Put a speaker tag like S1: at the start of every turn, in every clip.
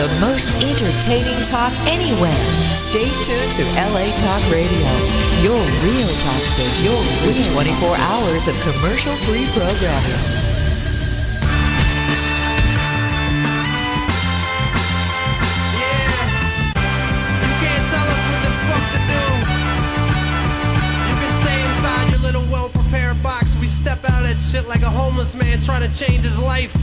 S1: the most entertaining talk anywhere. Stay tuned to LA Talk Radio, your real talk station with 24 hours of commercial-free programming.
S2: Yeah, you can't tell us what the fuck to do. You can stay inside your little well-prepared box. We step out at shit like a homeless man trying to change his life.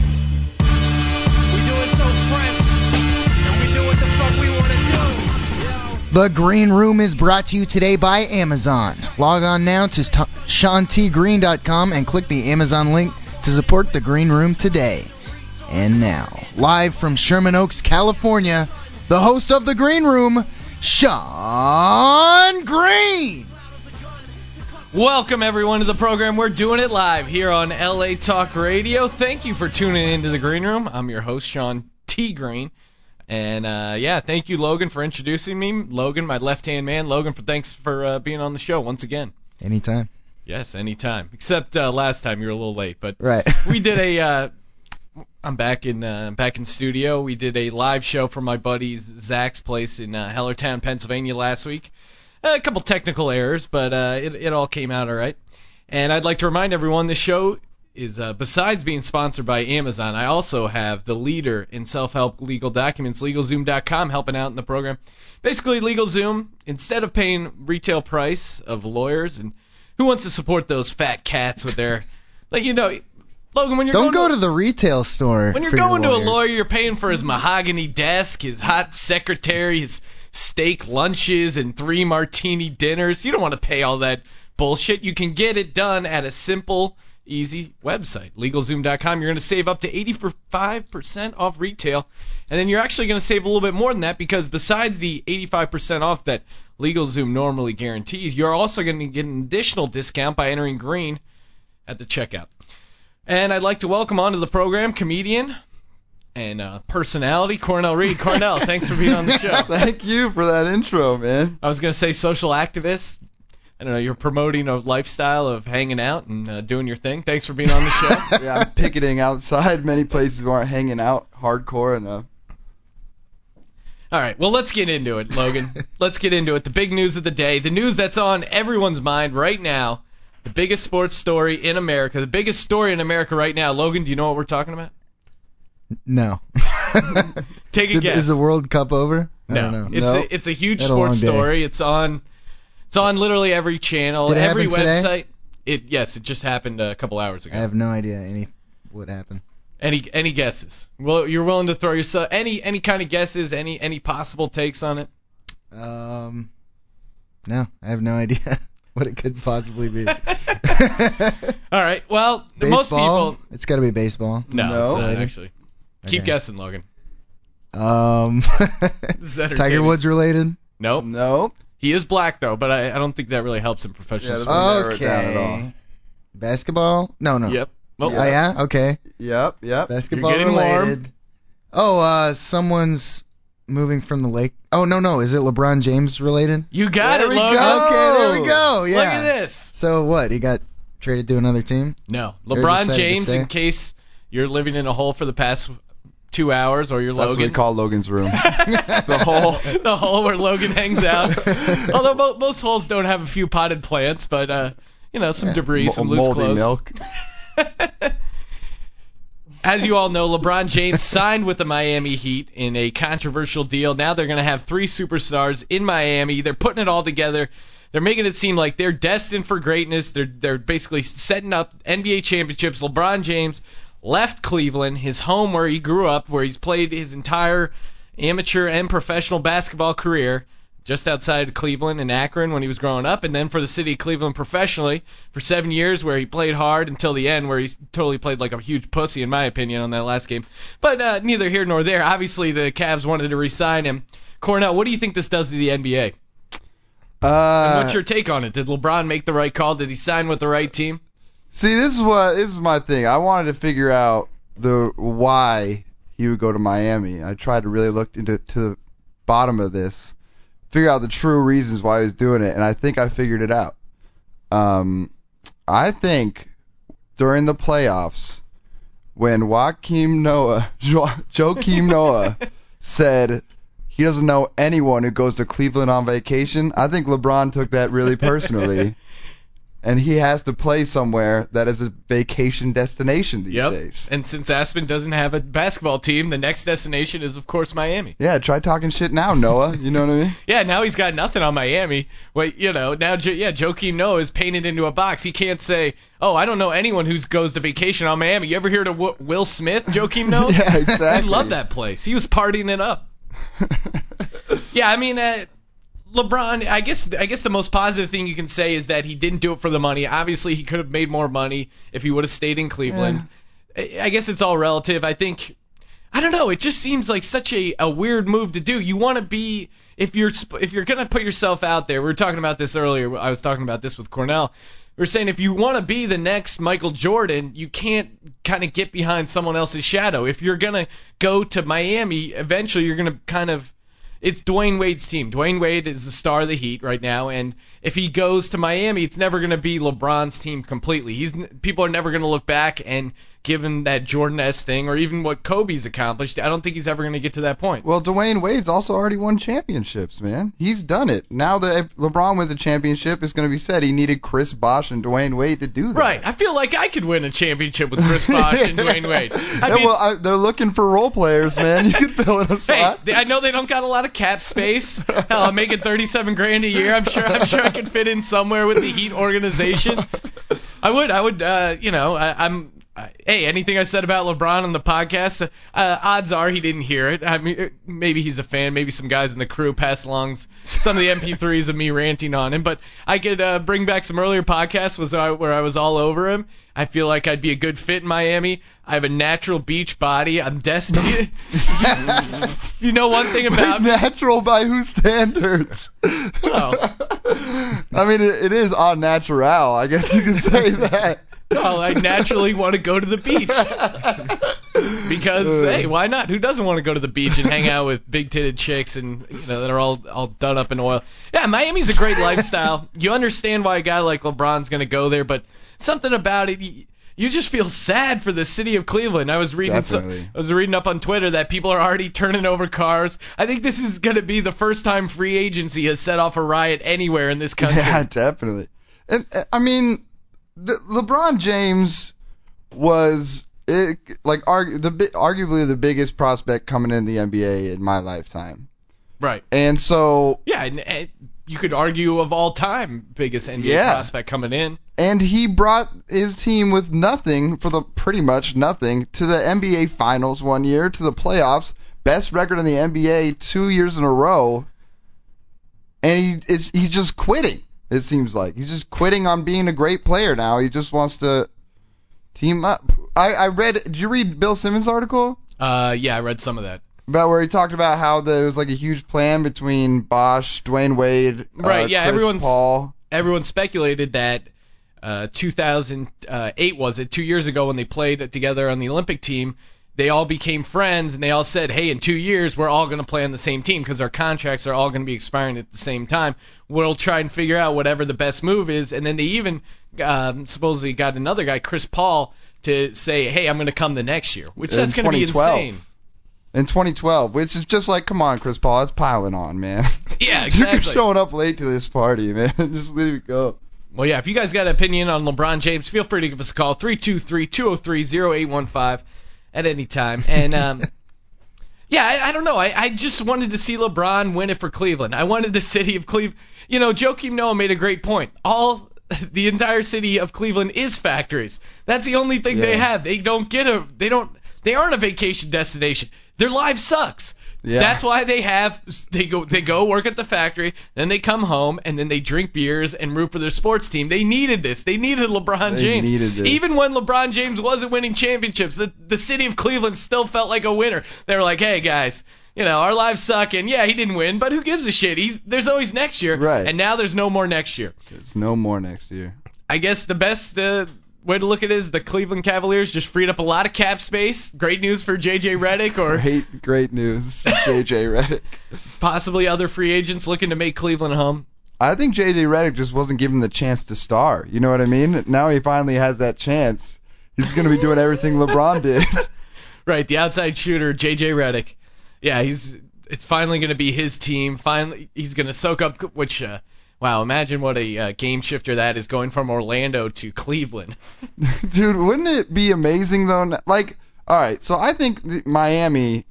S2: The
S3: Green Room is brought to you today by Amazon. Log on now to SeanTGreen.com and click the Amazon link to support the Green Room today. And now, live from Sherman Oaks, California, the host of the Green Room, Sean Green.
S4: Welcome everyone to the program. We're doing it live here on LA Talk Radio. Thank you for tuning into the Green Room. I'm your host Sean T Green, and uh, yeah, thank you Logan for introducing me. Logan, my left-hand man. Logan, for thanks for uh, being on the show once again.
S3: Anytime.
S4: Yes, anytime. Except uh, last time you were a little late, but
S3: Right.
S4: we did a. Uh, I'm back in uh, back in studio. We did a live show from my buddy's Zach's place in uh, Hellertown, Pennsylvania last week. A couple technical errors, but uh, it it all came out all right. And I'd like to remind everyone this show is uh, besides being sponsored by Amazon, I also have the leader in self-help legal documents, LegalZoom.com, helping out in the program. Basically, LegalZoom, instead of paying retail price of lawyers, and who wants to support those fat cats with their, like you know, Logan, when you're
S3: Don't
S4: going
S3: go to the retail store.
S4: when you're
S3: for your
S4: going to a lawyer, you're paying for his mahogany desk, his hot secretary, his steak lunches, and three martini dinners. You don't want to pay all that bullshit. You can get it done at a simple, easy website, LegalZoom.com. You're going to save up to 85% off retail, and then you're actually going to save a little bit more than that because besides the 85% off that LegalZoom normally guarantees, you're also going to get an additional discount by entering green at the checkout. And I'd like to welcome onto the program comedian and uh, personality Cornell Reid. Cornell, thanks for being on the show.
S5: Thank you for that intro, man.
S4: I was gonna say social activist. I don't know. You're promoting a lifestyle of hanging out and uh, doing your thing. Thanks for being on the show.
S5: Yeah, I'm picketing outside many places who aren't hanging out hardcore and uh
S4: All right. Well, let's get into it, Logan. let's get into it. The big news of the day, the news that's on everyone's mind right now, the biggest sports story in America, the biggest story in America right now. Logan, do you know what we're talking about?
S3: No.
S4: Take a
S3: Did-
S4: guess.
S3: Is the World Cup over? I
S4: No,
S3: don't know.
S4: it's
S5: No.
S4: a, it's a huge
S3: Had
S4: sports
S3: day.
S4: story. It's on it's on literally every channel,
S3: Did it
S4: every
S3: happen today?
S4: website. It yes, it just happened a couple hours ago.
S3: I have no idea any what happened.
S4: Any any guesses? Well, you're willing to throw yourself any any kind of guesses, any any possible takes on it?
S3: Um, no, I have no idea what it could possibly be.
S4: All right. Well, most
S3: baseball?
S4: people
S3: It's got to be baseball.
S4: no,
S5: No.
S4: it's not
S3: Related?
S4: actually. Keep
S3: Okay.
S4: guessing, Logan.
S3: Um,
S4: This is
S3: Tiger. Woods related.
S4: Nope.
S5: nope.
S4: He is black though, but I, I don't think that really helps in
S5: Yeah,
S4: professional
S5: that's
S4: sports.
S5: not- narrow it down at all.
S3: Okay. Basketball? No, no.
S4: Yep. Well,
S3: Oh yeah. Okay.
S5: Yep, yep.
S3: Basketball
S4: getting warm.
S3: related. Oh, uh, someone's moving from the lake. Oh no, no. Is it LeBron James related?
S4: You got
S5: There
S4: it,
S5: we
S4: Logan.
S5: go.
S3: Okay, there we go. Yeah.
S4: Look at this.
S3: So what? He got traded to another team?
S4: No,
S3: Or
S4: LeBron
S3: decided to
S4: James.
S3: stay?
S4: In case you're living in a hole for the past two hours, or you're
S5: That's what
S4: Logan.
S5: we call Logan's room. the hole.
S4: the hole where Logan hangs out. Although mo- most holes don't have a few potted plants, but uh, you know, some debris,
S5: Mo-
S4: some loose
S5: moldy
S4: clothes.
S5: milk.
S4: As you all know, LeBron James signed with the Miami Heat in a controversial deal. Now they're going to have three superstars in Miami. They're putting it all together. They're making it seem like they're destined for greatness. They're they're basically setting up NBA championships. LeBron James left Cleveland, his home where he grew up, where he's played his entire amateur and professional basketball career, just outside of Cleveland and Akron when he was growing up, and then for the city of Cleveland professionally for seven years, where he played hard until the end, where he totally played like a huge pussy, in my opinion, on that last game. But uh, neither here nor there. Obviously, the Cavs wanted to re-sign him. Cornell, what do you think this does to the NBA? And
S5: Uh,
S4: what's your take on it? Did LeBron make the right call? Did he sign with the right team?
S5: See, this is what this is my thing. I wanted to figure out the why he would go to Miami. I tried to really look into to the bottom of this, figure out the true reasons why he was doing it, and I think I figured it out. Um, I think during the playoffs, when Joakim Noah, jo- Joakim Noah said he doesn't know anyone who goes to Cleveland on vacation. I think LeBron took that really personally. and he has to play somewhere that is a vacation destination these
S4: Yep.
S5: days.
S4: And since Aspen doesn't have a basketball team, the next destination is of course Miami.
S5: Yeah, try talking shit now, Noah. You know what I mean?
S4: Yeah, now he's got nothing on Miami. Wait, you know, now yeah, Joakim Noah is painted into a box. He can't say, "Oh, I don't know anyone who goes to vacation on Miami." You ever hear of w- Will Smith, Joakim Noah?
S5: Yeah, exactly.
S4: He loved that place. He was partying it up. Yeah, I mean, uh, LeBron. I guess I guess the most positive thing you can say is that he didn't do it for the money. Obviously, he could have made more money if he would have stayed in Cleveland. I I guess it's all relative. I think. I don't know. It just seems like such a, a weird move to do. You want to be if you're sp- if you're gonna put yourself out there. We were talking about this earlier. I was talking about this with Cornell. We were saying if you want to be the next Michael Jordan, you can't kind of get behind someone else's shadow. If you're gonna go to Miami, eventually you're gonna kind of it's Dwyane Wade's team. Dwyane Wade is the star of the Heat right now, and if he goes to Miami, it's never going to be LeBron's team completely. He's people are never going to look back and give him that Jordan-esque thing, or even what Kobe's accomplished. I don't think he's ever going to get to that point.
S5: Well, Dwyane Wade's also already won championships, man. He's done it. Now that LeBron wins a championship, it's going to be said he needed Chris Bosh and Dwyane Wade to do that.
S4: Right. I feel like I could win a championship with Chris Bosh and Dwyane Wade. I
S5: yeah,
S4: mean,
S5: well, I, they're looking for role players, man. You could fill in a
S4: Hey,
S5: slot.
S4: they- I know they don't got a lot of cap space. Hell, I'm making 37 grand a year. I'm sure. I'm sure I could fit in somewhere with the Heat organization. I would. I would. Uh, you know, I, I'm. I, hey, anything I said about LeBron on the podcast, uh, odds are he didn't hear it. I mean, uh, maybe he's a fan. Maybe some guys in the crew passed along some of the MP3s of me ranting on him. But I could uh, bring back some earlier podcasts was uh, where I was all over him. I feel like I'd be a good fit in Miami. I have a natural beach body. I'm destined. you know one thing about me.
S5: natural by whose standards?
S4: Well.
S5: I mean, it, it is on natural. I guess you could say that.
S4: Well, I naturally want to go to the beach because hey, why not? Who doesn't want to go to the beach and hang out with big titted chicks and you know that are all all done up in oil? Yeah, Miami's a great lifestyle. You understand why a guy like LeBron's going to go there, but something about it. You, you just feel sad for the city of Cleveland. I was reading some, I was reading up on Twitter that people are already turning over cars. I think this is going to be the first time free agency has set off a riot anywhere in this country.
S5: Yeah, definitely. And uh, I mean, the, LeBron James was it, like argu- the arguably the biggest prospect coming in the NBA in my lifetime.
S4: Right.
S5: And so
S4: Yeah, and, and you could argue of all time biggest NBA
S5: Yeah.
S4: prospect coming in.
S5: and he brought his team with nothing for the pretty much nothing to the NBA finals one year, to the playoffs, best record in the NBA 2 years in a row. And he it's he's just quitting. It seems like he's just quitting on being a great player now. He just wants to team up. I I read did you read Bill Simmons' article?
S4: Uh, yeah, I read some of that.
S5: about where he talked about how there was like a huge plan between Bosh, Dwyane Wade,
S4: Right,
S5: uh,
S4: yeah,
S5: Chris
S4: everyone's-
S5: Paul.
S4: Everyone speculated that uh, 2008 was it two years ago when they played together on the Olympic team. They all became friends and they all said, "Hey, in two years we're all going to play on the same team because our contracts are all going to be expiring at the same time. We'll try and figure out whatever the best move is." And then they even um, supposedly got another guy, Chris Paul, to say, "Hey, I'm going to come the next year," which
S5: In
S4: that's going to be insane.
S5: in 2012, which is just like, come on, Chris Paul, it's piling on, man.
S4: Yeah, exactly.
S5: You're showing up late to this party, man. just leave it go.
S4: Well, yeah, if you guys got an opinion on LeBron James, feel free to give us a call, 323-203-0815 at any time. And, um, yeah, I, I don't know. I, I just wanted to see LeBron win it for Cleveland. I wanted the city of Cleveland. You know, Joakim Noah made a great point. All the entire city of Cleveland is factories. That's the only thing they have. They don't get a they don't they aren't a vacation destination. Their life sucks.
S5: Yeah.
S4: That's why they have they go they go work at the factory, then they come home and then they drink beers and root for their sports team. They needed this. They needed LeBron
S5: They
S4: James.
S5: needed this.
S4: Even when LeBron James wasn't winning championships, the the city of Cleveland still felt like a winner. They were like, "Hey guys, you know, our lives suck and yeah, he didn't win, but who gives a shit? He's there's always next year."
S5: Right.
S4: And now there's no more next year.
S5: There's no more next year.
S4: I guess the best uh, way to look at it is the Cleveland Cavaliers just freed up a lot of cap space. Great news for JJ Redick or
S5: Great, great news for JJ Redick.
S4: possibly other free agents looking to make Cleveland home.
S5: I think JJ Redick just wasn't given the chance to star. You know what I mean? Now he finally has that chance. He's going to be doing everything LeBron did.
S4: Right, the outside shooter, JJ Redick. yeah, he's it's finally going to be his team. Finally, he's going to soak up. Which, uh, wow, imagine what a uh, game shifter that is going from Orlando to Cleveland.
S5: Dude, wouldn't it be amazing though? Like, all right, so I think th- Miami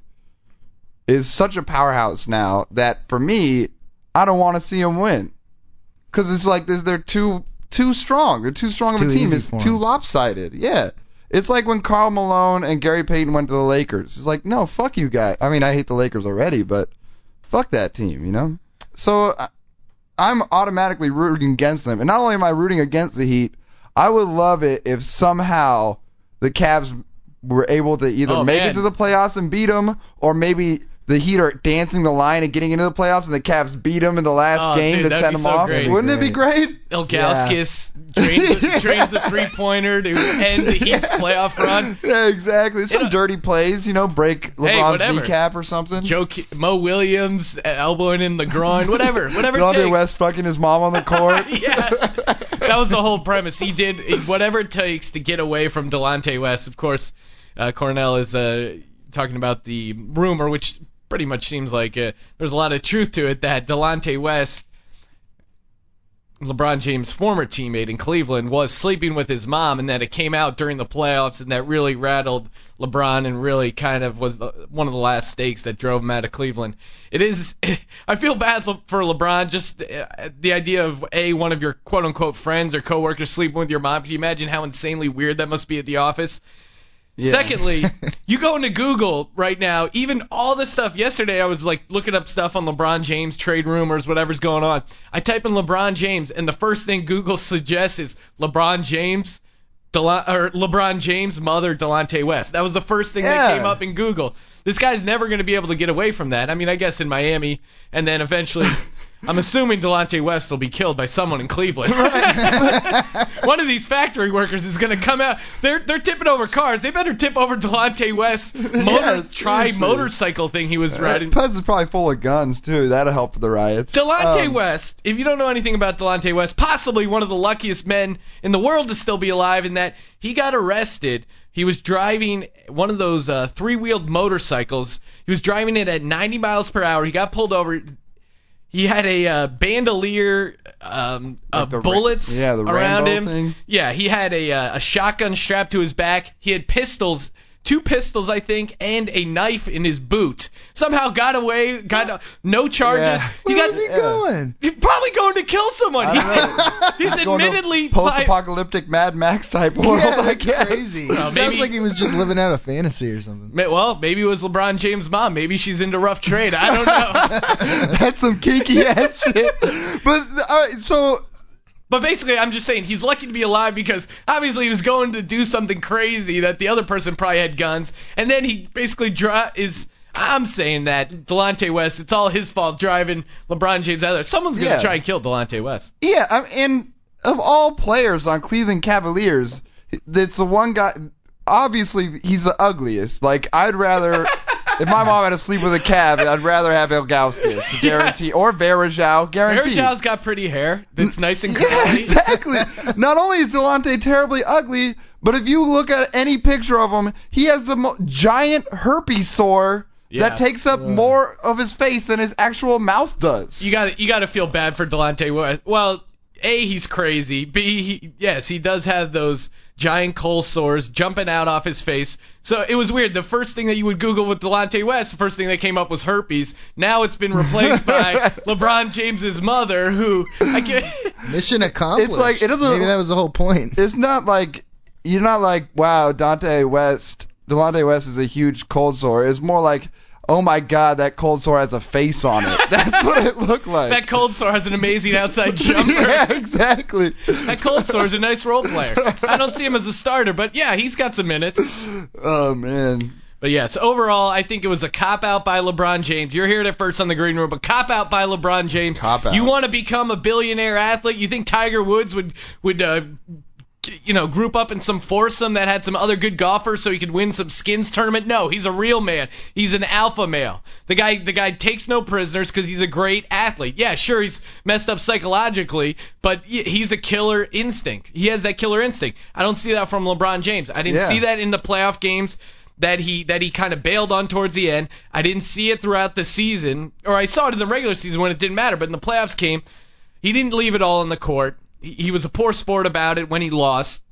S5: is such a powerhouse now that for me, I don't want to see them win because it's like this, they're too too strong. They're too strong
S3: It's
S5: of a team.
S3: easy
S5: It's
S3: for
S5: too
S3: 'em.
S5: lopsided. Yeah. It's like when Karl Malone and Gary Payton went to the Lakers. It's like, no, fuck you guys. I mean, I hate the Lakers already, but fuck that team, you know? So I- I'm automatically rooting against them. And not only am I rooting against the Heat, I would love it if somehow the Cavs were able to either
S4: Oh,
S5: make
S4: man.
S5: it to the playoffs and beat them, or maybe the Heat are dancing the line and getting into the playoffs, and the Cavs beat them in the last
S4: Oh,
S5: game
S4: dude,
S5: to send them
S4: so
S5: off.
S4: great.
S5: Wouldn't it be great?
S4: Ilgauskas drains, a, drains a three-pointer to end the Heat's playoff run.
S5: Yeah, exactly. Some
S4: It-
S5: dirty plays, you know, break LeBron's
S4: whatever.
S5: kneecap or something.
S4: Joe Mo Williams elbowing in the groin, whatever, whatever it
S5: Delonte
S4: takes.
S5: West fucking his mom on the court.
S4: yeah, that was the whole premise. He did whatever it takes to get away from Delonte West. Of course, uh, Cornell is uh, talking about the rumor, which pretty much seems like uh, there's a lot of truth to it, that Delonte West, LeBron James' former teammate in Cleveland, was sleeping with his mom, and that it came out during the playoffs, and that really rattled LeBron and really kind of was the, one of the last stakes that drove him out of Cleveland. It is. I feel bad for LeBron. Just uh, the idea of a one of your quote unquote friends or coworkers sleeping with your mom. Can you imagine how insanely weird that must be at the office?
S5: Yeah.
S4: Secondly, you go into Google right now, even all this stuff. Yesterday, I was like looking up stuff on LeBron James, trade rumors, whatever's going on. I type in LeBron James, and the first thing Google suggests is LeBron James, Delon- or LeBron James' mother, Delonte West. That was the first thing that came up in Google. This guy's never going to be able to get away from that. I mean, I guess in Miami, and then eventually. I'm assuming Delonte West will be killed by someone in Cleveland. One of these factory workers is going to come out. They're they're tipping over cars. They better tip over Delonte West's motor
S5: Yeah,
S4: tri motorcycle thing he was
S5: Uh,
S4: riding.
S5: Pez is probably full of guns too. That'll help with the riots.
S4: Delonte
S5: Um,
S4: West, if you don't know anything about Delonte West, possibly one of the luckiest men in the world to still be alive in that he got arrested. He was driving one of those uh, three-wheeled motorcycles. He was driving it at 90 miles per hour. He got pulled over. He had a uh, bandolier um,
S5: Like
S4: of
S5: ra-
S4: bullets
S5: yeah, the
S4: around him.
S5: things?
S4: Yeah, he had a uh, a shotgun strapped to his back. He had pistols, two pistols, I think, and a knife in his boot. Somehow got away, got no charges.
S5: Yeah.
S4: He
S3: Where
S4: got
S3: was he
S5: Yeah.
S3: going?
S4: He's probably going to kill someone.
S5: I
S4: He's, he's admittedly
S5: post-apocalyptic Mad Max type world.
S3: yeah,
S5: I
S3: that's
S5: guess.
S3: crazy.
S4: Well,
S3: It
S4: maybe-
S3: sounds like he was just living out a fantasy or something.
S4: Ma- Well, maybe it was LeBron James' mom. Maybe she's into rough trade. I don't know.
S5: That's some kinky ass shit. But all right, so
S4: but basically, I'm just saying he's lucky to be alive because obviously he was going to do something crazy that the other person probably had guns, and then he basically dri- is. I'm saying that Delonte West, it's all his fault driving LeBron James out there. Someone's gonna
S5: Yeah.
S4: try and kill Delonte West.
S5: yeah, I and of all players on Cleveland Cavaliers, it's the one guy. Obviously, he's the ugliest. Like I'd rather. If my mom had to sleep with a cab, I'd rather have Ilgauskas, guarantee, or Varejao, guarantee.
S4: Varejao's got pretty hair. That's mm. nice and curly.
S5: Yeah,
S4: curly.
S5: exactly. Not only is Delonte terribly ugly, but if you look at any picture of him, he has the mo- giant herpes sore
S4: Yeah.
S5: that takes up more of his face than his actual mouth does.
S4: You got you got to feel bad for Delonte West. Well, a he's crazy. B he, yes he does have those giant cold sores jumping out off his face. So it was weird. The first thing that you would Google with Delonte West, the first thing that came up was herpes. Now it's been replaced by LeBron James's mother, who I can
S3: Mission accomplished.
S5: It's like- it doesn't-
S3: Maybe that was the whole point.
S5: it's not like you're not like wow Dante West Delonte West is a huge cold sore. It's more like oh my god that cold sore has a face on it. That's what it looked like.
S4: that cold sore has an amazing outside jumper.
S5: yeah, exactly.
S4: That cold sore is a nice role player. I don't see him as a starter, but yeah, he's got some minutes.
S5: Oh man.
S4: But yes, overall, I think it was a cop out by LeBron James. You're here at first on the green room, but cop out by LeBron James.
S5: Cop out.
S4: You want to become a billionaire athlete? You think Tiger Woods would would uh, you know group up in some foursome that had some other good golfers so he could win some skins tournament? No, he's a real man. He's an alpha male. The guy the guy takes no prisoners because he's a great athlete. Yeah, sure he's messed up psychologically, but he's a killer instinct. He has that killer instinct. I don't see that from LeBron James. I didn't
S5: Yeah.
S4: see that in the playoff games that he that he kind of bailed on towards the end. I didn't see it throughout the season, or I saw it in the regular season when it didn't matter, but in the playoffs came, he didn't leave it all in the court. He, was a poor sport about it when he lost.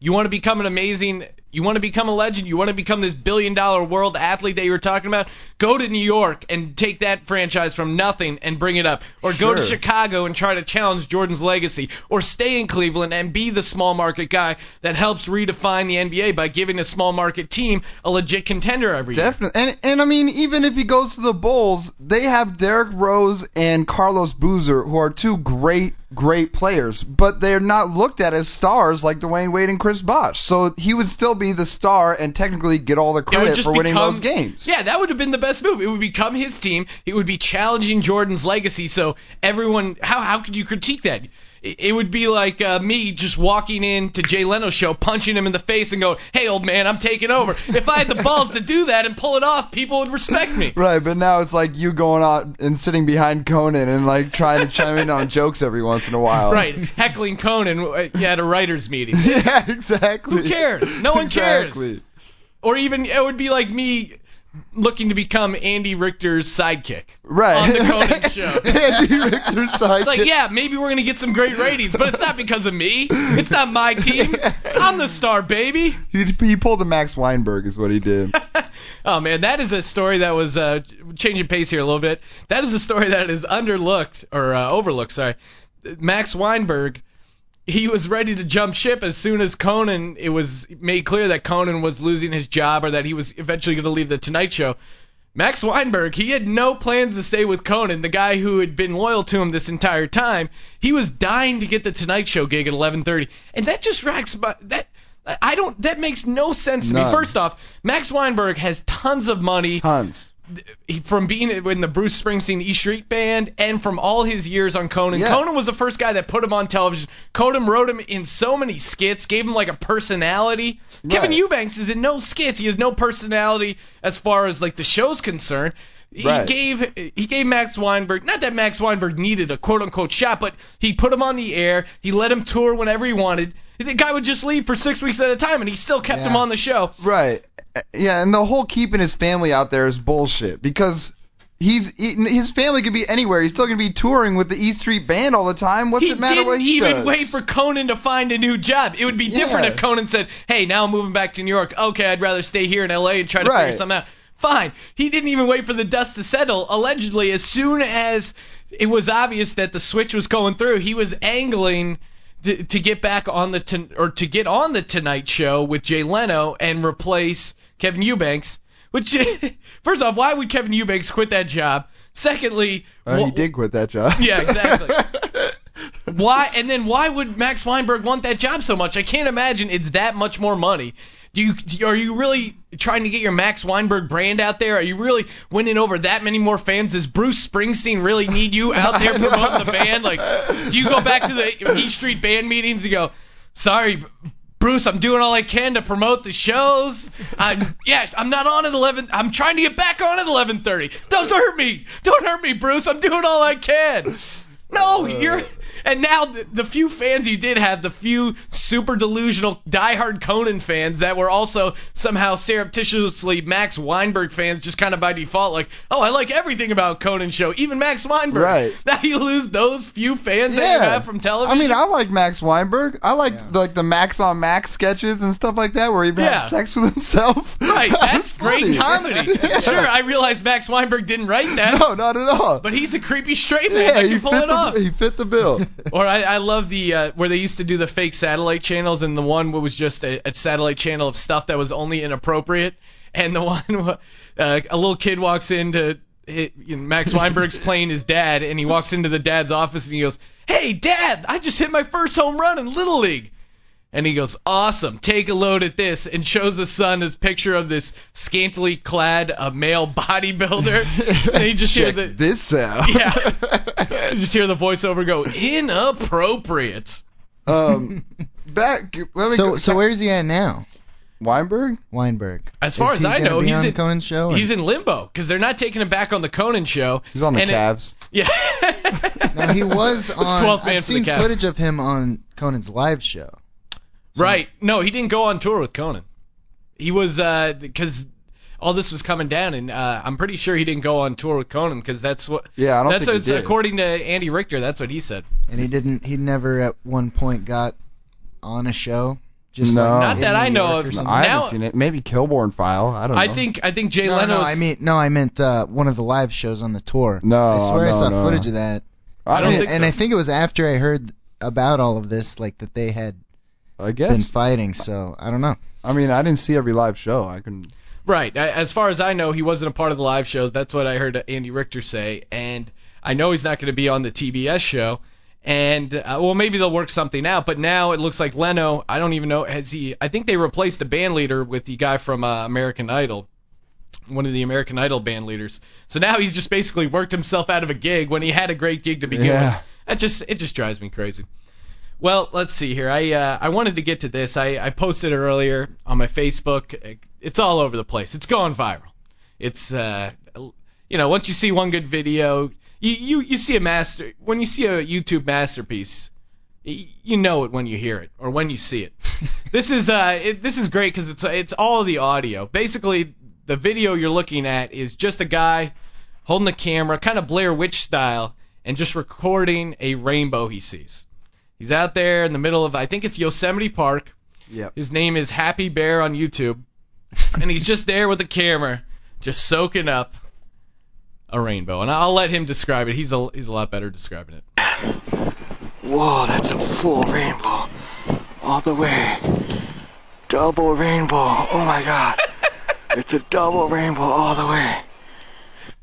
S4: You want to become an amazing, you want to become a legend, you want to become this billion dollar world athlete that you were talking about, go to New York and take that franchise from nothing and bring it up. Or go to Chicago and try to challenge Jordan's legacy. Or stay in Cleveland and be the small market guy that helps redefine the NBA by giving a small market team a legit contender every year.
S5: Definitely, and and I mean, even if he goes to the Bulls, they have Derrick Rose and Carlos Boozer, who are two great, great players, but they're not looked at as stars like Dwyane Wade and Chris Bosh. So he would still be the star and technically get all the credit for winning
S4: become-
S5: those games.
S4: Yeah, that would have been the best move. It would become his team. It would be challenging Jordan's legacy. So everyone, how how could you critique that? It, would be like uh, me just walking in to Jay Leno's show, punching him in the face, and go, "Hey, old man, I'm taking over." If I had the balls to do that and pull it off, people would respect me.
S5: Right, but now it's like you going out and sitting behind Conan and like trying to chime in on jokes every once in a while.
S4: Right, heckling Conan uh, at a writers' meeting.
S5: Yeah, exactly.
S4: Who cares? No one cares.
S5: exactly.
S4: Or even it would be like me looking to become Andy Richter's sidekick
S5: Right.
S4: on the Conan show.
S5: Andy Richter's sidekick.
S4: It's like, yeah, maybe we're gonna get some great ratings, but it's not because of me. It's not my team. I'm the star, baby.
S5: He, he pulled the Max Weinberg, is what he did.
S4: Oh man, that is a story that was uh, changing pace here a little bit. That is a story that is underlooked or uh, overlooked. Sorry, Max Weinberg. He was ready to jump ship as soon as Conan. It was made clear that Conan was losing his job or that he was eventually going to leave the Tonight Show. Max Weinberg, he had no plans to stay with Conan, the guy who had been loyal to him this entire time. He was dying to get the Tonight Show gig at 11:30, and that just racks my that. I don't. That makes no sense to me. First off, Max Weinberg has tons of money
S5: Tons.
S4: From being in the Bruce Springsteen E Street Band and from all his years on Conan.
S5: Yeah.
S4: Conan was the first guy that put him on television. Conan wrote him in so many skits, gave him like a personality. Kevin Eubanks is in no skits. He has no personality as far as like the show's concerned. He
S5: Right.
S4: gave he gave Max Weinberg not that Max Weinberg needed a quote unquote shot, but he put him on the air. He let him tour whenever he wanted. The guy would just leave for six weeks at a time, and he still kept
S3: Yeah.
S4: him on the show.
S5: Right. Yeah, and the whole keeping his family out there is bullshit because he's he, his family could be anywhere. He's still gonna be touring with the E Street Band all the time. What's
S4: he
S5: it matter
S4: didn't
S5: what he
S4: even
S5: does?
S4: wait for Conan to find a new job. It would be different
S5: Yeah.
S4: if Conan said, "Hey, now I'm moving back to New York. Okay, I'd rather stay here in LA and try to figure
S5: Right.
S4: something out." Fine. He didn't even wait for the dust to settle. Allegedly, as soon as it was obvious that the switch was going through, he was angling to, to get back on the ton- or to get on the Tonight Show with Jay Leno and replace Kevin Eubanks. Which, first off, why would Kevin Eubanks quit that job? Secondly,
S5: Uh,
S4: wha-
S5: he did quit that job.
S4: Yeah, exactly. why and then why would Max Weinberg want that job so much? I can't imagine it's that much more money. Do you are you really trying to get your Max Weinberg brand out there? Are you really winning over that many more fans? Does Bruce Springsteen really need you out there promoting the band? Like, do you go back to the E Street band meetings and go, "Sorry, Bruce, I'm doing all I can to promote the shows. I'm yes, I'm not on at 11. I'm trying to get back on at 11:30. Don't hurt me. Don't hurt me, Bruce. I'm doing all I can. No, you're. And now the, the few fans you did have, the few super delusional diehard Conan fans that were also somehow surreptitiously Max Weinberg fans, just kind of by default, like, oh, I like everything about Conan show, even Max Weinberg.
S5: Right.
S4: Now you lose those few fans that you have from television.
S5: I mean, I like Max Weinberg. I like like the Max on Max sketches and stuff like that, where he
S4: Yeah.
S5: has sex with himself.
S4: Right, that's great comedy.
S5: Yeah.
S4: Sure, I realize Max Weinberg didn't write that,
S5: No, not at all.
S4: but he's a creepy straight man
S5: yeah,
S4: that
S5: he
S4: can pull it
S5: the
S4: off.
S5: he fit the bill.
S4: Or I, I love the uh, where they used to do the fake satellite channels, and the one was just a, a satellite channel of stuff that was only inappropriate, and the one uh, a little kid walks into it, you know, Max Weinberg's playing his dad, and he walks into the dad's office and he goes, "Hey, Dad, I just hit my first home run in Little League." And he goes, "Awesome! Take a load at this," and shows the son his picture of this scantily clad uh, male bodybuilder. and he just hear the
S5: this out.
S4: yeah, you just hear the voiceover go inappropriate.
S5: um, back. Let me
S3: So
S5: go,
S3: so where's he at now?
S5: Weinberg?
S3: Weinberg.
S4: As far
S3: Is
S4: as I
S3: gonna
S4: know, he's
S3: on
S4: in
S3: Conan's show. or-
S4: he's in limbo because they're not taking him back on the Conan show.
S5: He's on the
S4: And it-
S5: Cavs.
S4: Yeah.
S3: now he was on.
S4: 12th man
S3: I've
S4: for the
S3: seen
S4: Cavs.
S3: footage of him on Conan's live show.
S4: Right. No, he didn't go on tour with Conan. He was because all this was coming down, and uh, I'm pretty sure he didn't go on tour with Conan because that's what.
S5: Yeah, I don't
S4: that's
S5: think
S4: what's-
S5: he did.
S4: according to Andy Richter. That's what he said.
S3: And he didn't. He never at one point got on a show. Just
S5: No.
S3: like
S4: Not
S3: in
S4: that I know
S3: York
S4: of.
S5: No. I
S4: Now-
S5: haven't seen it. Maybe Kilborn File. I don't know.
S4: I think I think Jay
S3: no,
S4: Leno's.
S3: no, I mean no, I meant uh, one of the live shows on the tour.
S5: No,
S3: I swear I saw
S5: no.
S3: footage of that.
S4: I don't
S3: and,
S4: think
S3: and
S4: so.
S3: I think it was after I heard about all of this, like that they had
S5: I guess.
S3: been fighting. So I don't know.
S5: I mean, I didn't see every live show. I can.
S4: Right. A- As far as I know, he wasn't a part of the live shows. That's what I heard Andy Richter say, and I know he's not going to be on the TBS show. And uh, well, maybe they'll work something out. But now it looks like Leno. I don't even know. Has he? I think they replaced the band leader with the guy from uh, American Idol, one of the American Idol band leaders. So now he's just basically worked himself out of a gig when he had a great gig to begin
S5: Yeah.
S4: with. That just it just drives me crazy. Well, let's see here. I uh, I wanted to get to this. I, I posted it earlier on my Facebook. It's all over the place. It's going viral. It's uh, you know, once you see one good video, you you, you see a master. When you see a YouTube masterpiece, you know it when you hear it or when you see it. this is uh, it, this is great because it's it's all the audio. Basically, the video you're looking at is just a guy holding the camera, kind of Blair Witch style, and just recording a rainbow he sees. He's out there in the middle of, I think it's Yosemite Park.
S5: Yep.
S4: His name is Happy Bear on YouTube, and he's just there with a camera, just soaking up a rainbow. And I'll let him describe it. He's a he's a lot better describing it.
S6: Whoa, that's a full rainbow. All the way. Double rainbow. Oh my god. it's a double rainbow all the way.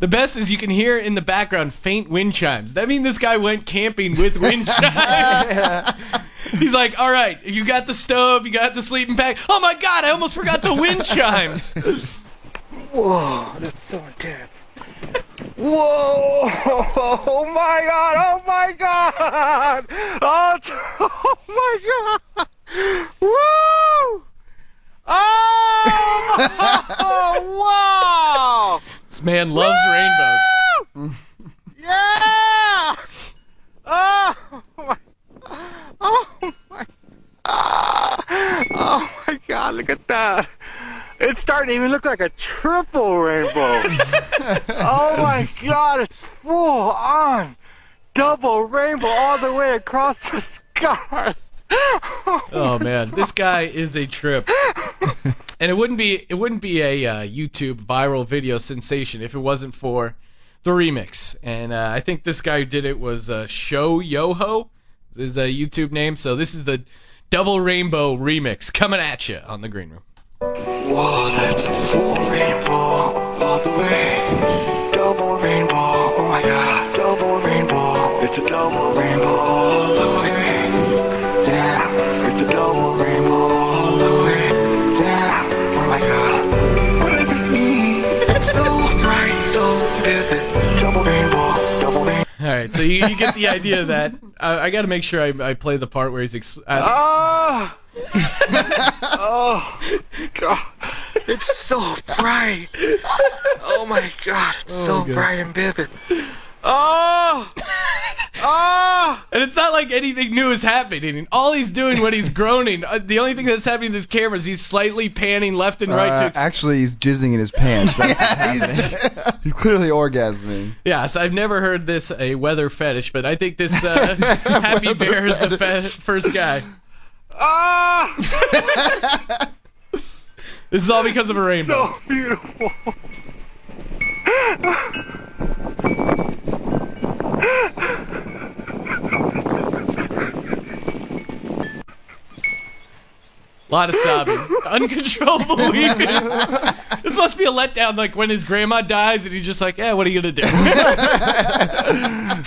S4: The best is you can hear in the background faint wind chimes. That means this guy went camping with wind chimes. He's like, all right, you got the stove, you got the sleeping bag. Oh my god, I almost forgot the wind chimes.
S6: Whoa, that's so intense. Whoa! Oh my god! Oh my god! Oh, it's- oh my god! Woo! Oh! wow!
S4: This man loves rainbows.
S6: Yeah! Oh my! Oh my! Oh my God! Look at that! It's starting to even look like a triple rainbow. oh my God! It's full on double rainbow all the way across the sky.
S4: Oh man, this guy is a trip. And it wouldn't be it wouldn't be a uh, YouTube viral video sensation if it wasn't for the remix. And uh, I think this guy who did it was uh, schmoyoho, is a YouTube name. So this is the Double Rainbow remix coming at you on the Green Room.
S6: Whoa, that's a full rainbow all the way. Double rainbow, oh my god, double rainbow. It's a double rainbow all the way. All
S4: right, so you, you get the idea that. I, I got to make sure I, I play the part where he's ex- asking.
S6: Ah! oh, God. It's so bright. Oh, my God. It's so bright and vivid. Oh! Oh!
S4: And it's not like anything new is happening. All he's doing when he's groaning, uh, the only thing that's happening to this camera is he's slightly panning left and right
S5: Uh,
S4: to ex-
S5: actually, he's jizzing in his pants. That's
S3: Yeah,
S5: what's
S3: he's-
S5: happening. he's clearly orgasming.
S4: Yes, I've never heard this a weather fetish, but I think this uh, Happy Bear is the fe- first guy.
S6: Ah!
S4: This is all because of a rainbow.
S6: so beautiful.
S4: A lot of sobbing, uncontrollable weeping. this must be a letdown, like when his grandma dies and he's just like, "Yeah, what are you gonna do?"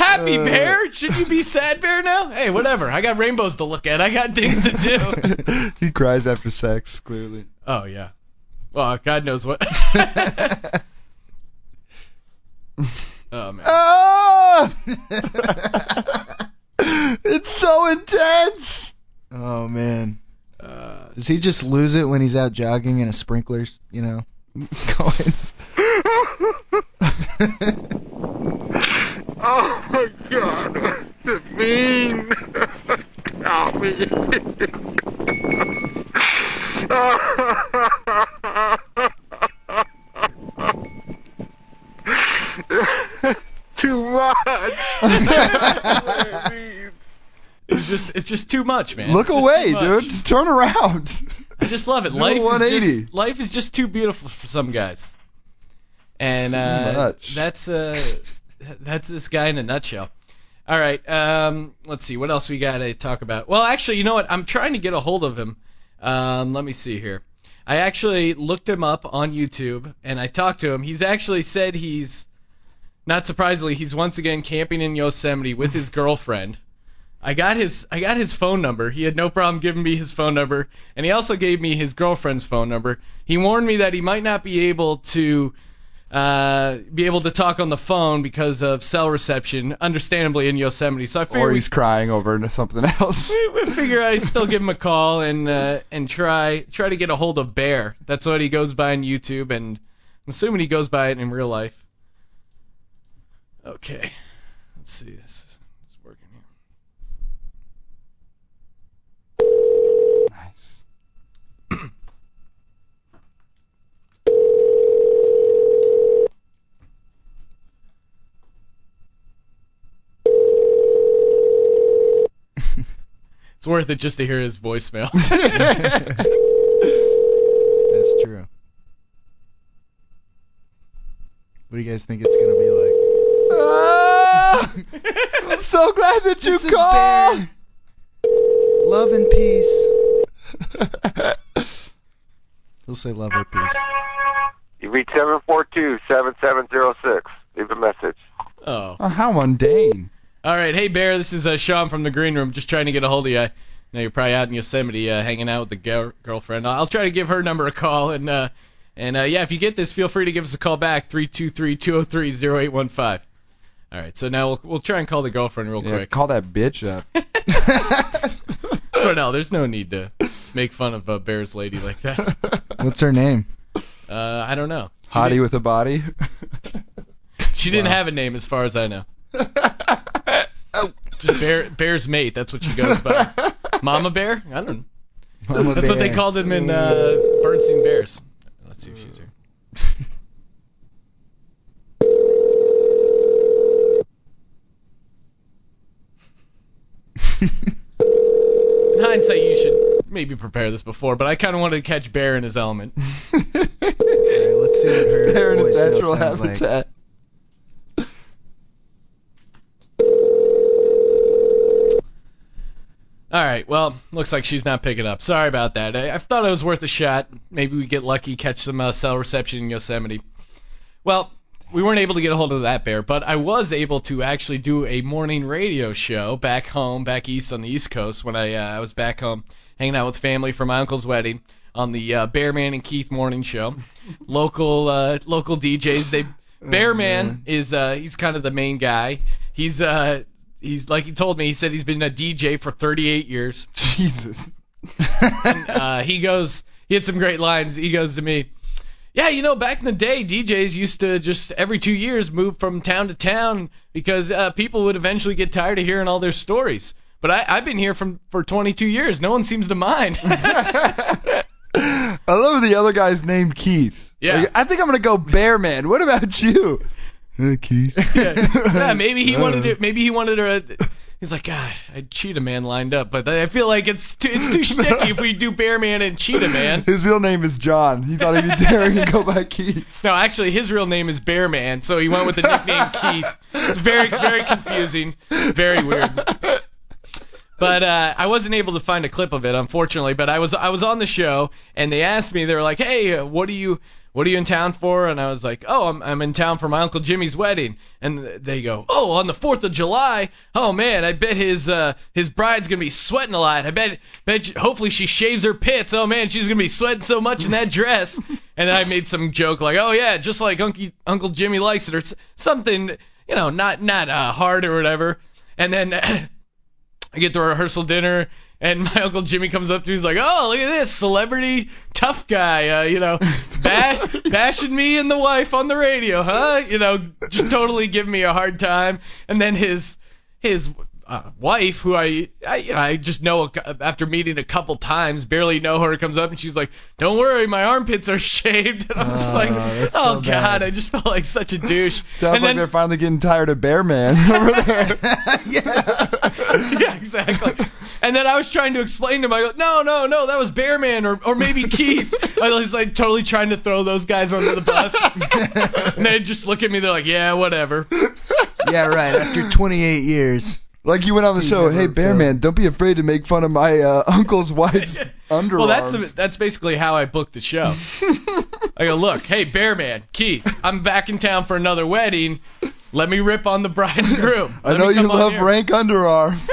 S4: Happy uh. Bear, should you be sad Bear now? Hey, whatever. I got rainbows to look at. I got things to do.
S5: he cries after sex, clearly.
S4: Oh yeah. Well, God knows what. Oh man.
S5: Ah! it's so intense.
S3: oh man.
S4: Uh,
S3: Does he just lose it when he's out jogging in a sprinklers? You know, going.
S6: Oh my god, what's it mean? Stop much.
S4: It's just it's just too much, man.
S5: Look
S4: It's
S5: away, dude. Just turn around.
S4: I just love it.
S5: Do a
S4: Life is just life is just too beautiful for some guys. And
S5: Too
S4: uh,
S5: much.
S4: that's uh that's this guy in a nutshell. All right, um, let's see what else we got to talk about. Well, actually, you know what? I'm trying to get a hold of him. Um, let me see here. I actually looked him up on YouTube and I talked to him. He's actually said he's not surprisingly he's once again camping in Yosemite with his girlfriend. I got his I got his phone number. He had no problem giving me his phone number, and he also gave me his girlfriend's phone number. He warned me that he might not be able to uh, be able to talk on the phone because of cell reception, understandably in Yosemite. So I figured
S5: Or
S4: we
S5: he's crying over something else.
S4: we, we figure I still give him a call and uh, and try try to get a hold of Bear. That's what he goes by on YouTube, and I'm assuming he goes by it in real life. Okay, let's see this. is working here.
S5: Nice.
S4: It's worth it just to hear his voicemail.
S3: That's true. What do you guys think it's gonna be like?
S5: Ah! I'm so glad that you
S3: This is
S5: called.
S3: Bear. Love and peace. He'll say love or peace.
S7: You reach 742-7706. Leave a message.
S4: oh.
S5: oh, how mundane.
S4: All right, hey Bear, this is uh, Sean from the Green Room. Just trying to get a hold of you. I know you're probably out in Yosemite uh, hanging out with the girl- girlfriend. I'll try to give her number a call, and uh, and uh, yeah, if you get this, feel free to give us a call back three two three two zero three zero eight one five. All right, so now we'll we'll try and call the girlfriend real
S5: Yeah,
S4: quick.
S5: call that bitch up.
S4: Cornell, there's no need to make fun of a Bear's lady like that.
S3: What's her name?
S4: Uh, I don't know. She
S5: Hottie with a body.
S4: She didn't have a name as far as I know.
S5: oh.
S4: Just Bear Bear's mate. That's what she goes by. Mama Bear? I don't know.
S3: Mama
S4: That's what they called him in uh, Bernstein Bears. Let's see if she's here. In hindsight, you should maybe prepare this before, but I kind of wanted to catch Bear in his element.
S3: Alright, let's see what her
S5: They're in its
S3: voicemail
S5: natural
S3: sounds like.
S5: habitat.
S4: All right, well, looks like she's not picking up. Sorry about that. I, I thought it was worth a shot. Maybe we get lucky, catch some uh, cell reception in Yosemite. Well, we weren't able to get a hold of that bear, but I was able to actually do a morning radio show back home, back east on the East Coast when I uh, I was back home hanging out with family for my uncle's wedding on the uh, Bearman and Keith morning show. local uh, local DJs. They Bearman is uh, he's kind of the main guy. He's uh he's like he told me. He said he's been a DJ for 38 years.
S5: Jesus.
S4: uh, he goes, he had some great lines. He goes to me, yeah, you know, back in the day, DJs used to just every two years move from town to town because uh, people would eventually get tired of hearing all their stories. But I, I've been here from for 22 years. No one seems to mind.
S5: I love the other guy's named Keith.
S4: Yeah.
S5: Like, I think I'm gonna go Bearman. What about you? Uh, Keith.
S4: yeah, yeah, maybe he wanted
S5: Uh.
S4: it. Maybe he wanted her. He's like, ah, God, I'd Cheetah Man lined up, but I feel like it's too, it's too sticky if we do Bear Man and Cheetah Man.
S5: His real name is John. He thought he'd be daring to go by Keith.
S4: No, actually, his real name is Bear Man, so he went with the nickname Keith. It's very, very confusing, very weird. But uh, I wasn't able to find a clip of it, unfortunately. But I was, I was on the show, and they asked me, they were like, "Hey, uh, what are you, what are you in town for?" And I was like, "Oh, I'm, I'm in town for my uncle Jimmy's wedding." And they go, "Oh, on the Fourth of July? Oh man, I bet his, uh, his bride's gonna be sweating a lot. I bet, bet, hopefully she shaves her pits. Oh man, she's gonna be sweating so much in that dress." and I made some joke like, "Oh yeah, just like Uncle, Uncle Jimmy likes it," or something, you know, not, not uh, hard or whatever. And then. I get to rehearsal dinner, and my uncle Jimmy comes up to me. He's like, "Oh, look at this celebrity tough guy, uh, you know, ba- bashing me and the wife on the radio, huh? You know, just totally giving me a hard time." And then his his uh, wife, who I, I, you know, I just know a after meeting a couple times, barely know her, comes up and she's like, "Don't worry, my armpits are shaved." And I'm just
S5: Oh,
S4: like, "Oh
S5: so
S4: God,"
S5: bad.
S4: I just felt like such a douche.
S5: Sounds
S4: and
S5: like
S4: then,
S5: they're finally getting tired of Bear Man over there.
S4: yeah, yeah, exactly. And then I was trying to explain to him, I go, no, no, no, that was Bearman or, or maybe Keith. I was like totally trying to throw those guys under the bus. and they just look at me, they're like, yeah, whatever.
S3: yeah, right. After 28 years.
S5: Like you went on the
S3: He
S5: show, hey Bear
S3: failed.
S5: Man, don't be afraid to make fun of my uh, uncle's wife's underarms.
S4: Well, that's the, that's basically how I booked the show. I go, look, hey, Bearman, Keith, I'm back in town for another wedding. Let me rip on the bride and groom.
S5: I know you love
S4: here."
S5: rank underarms.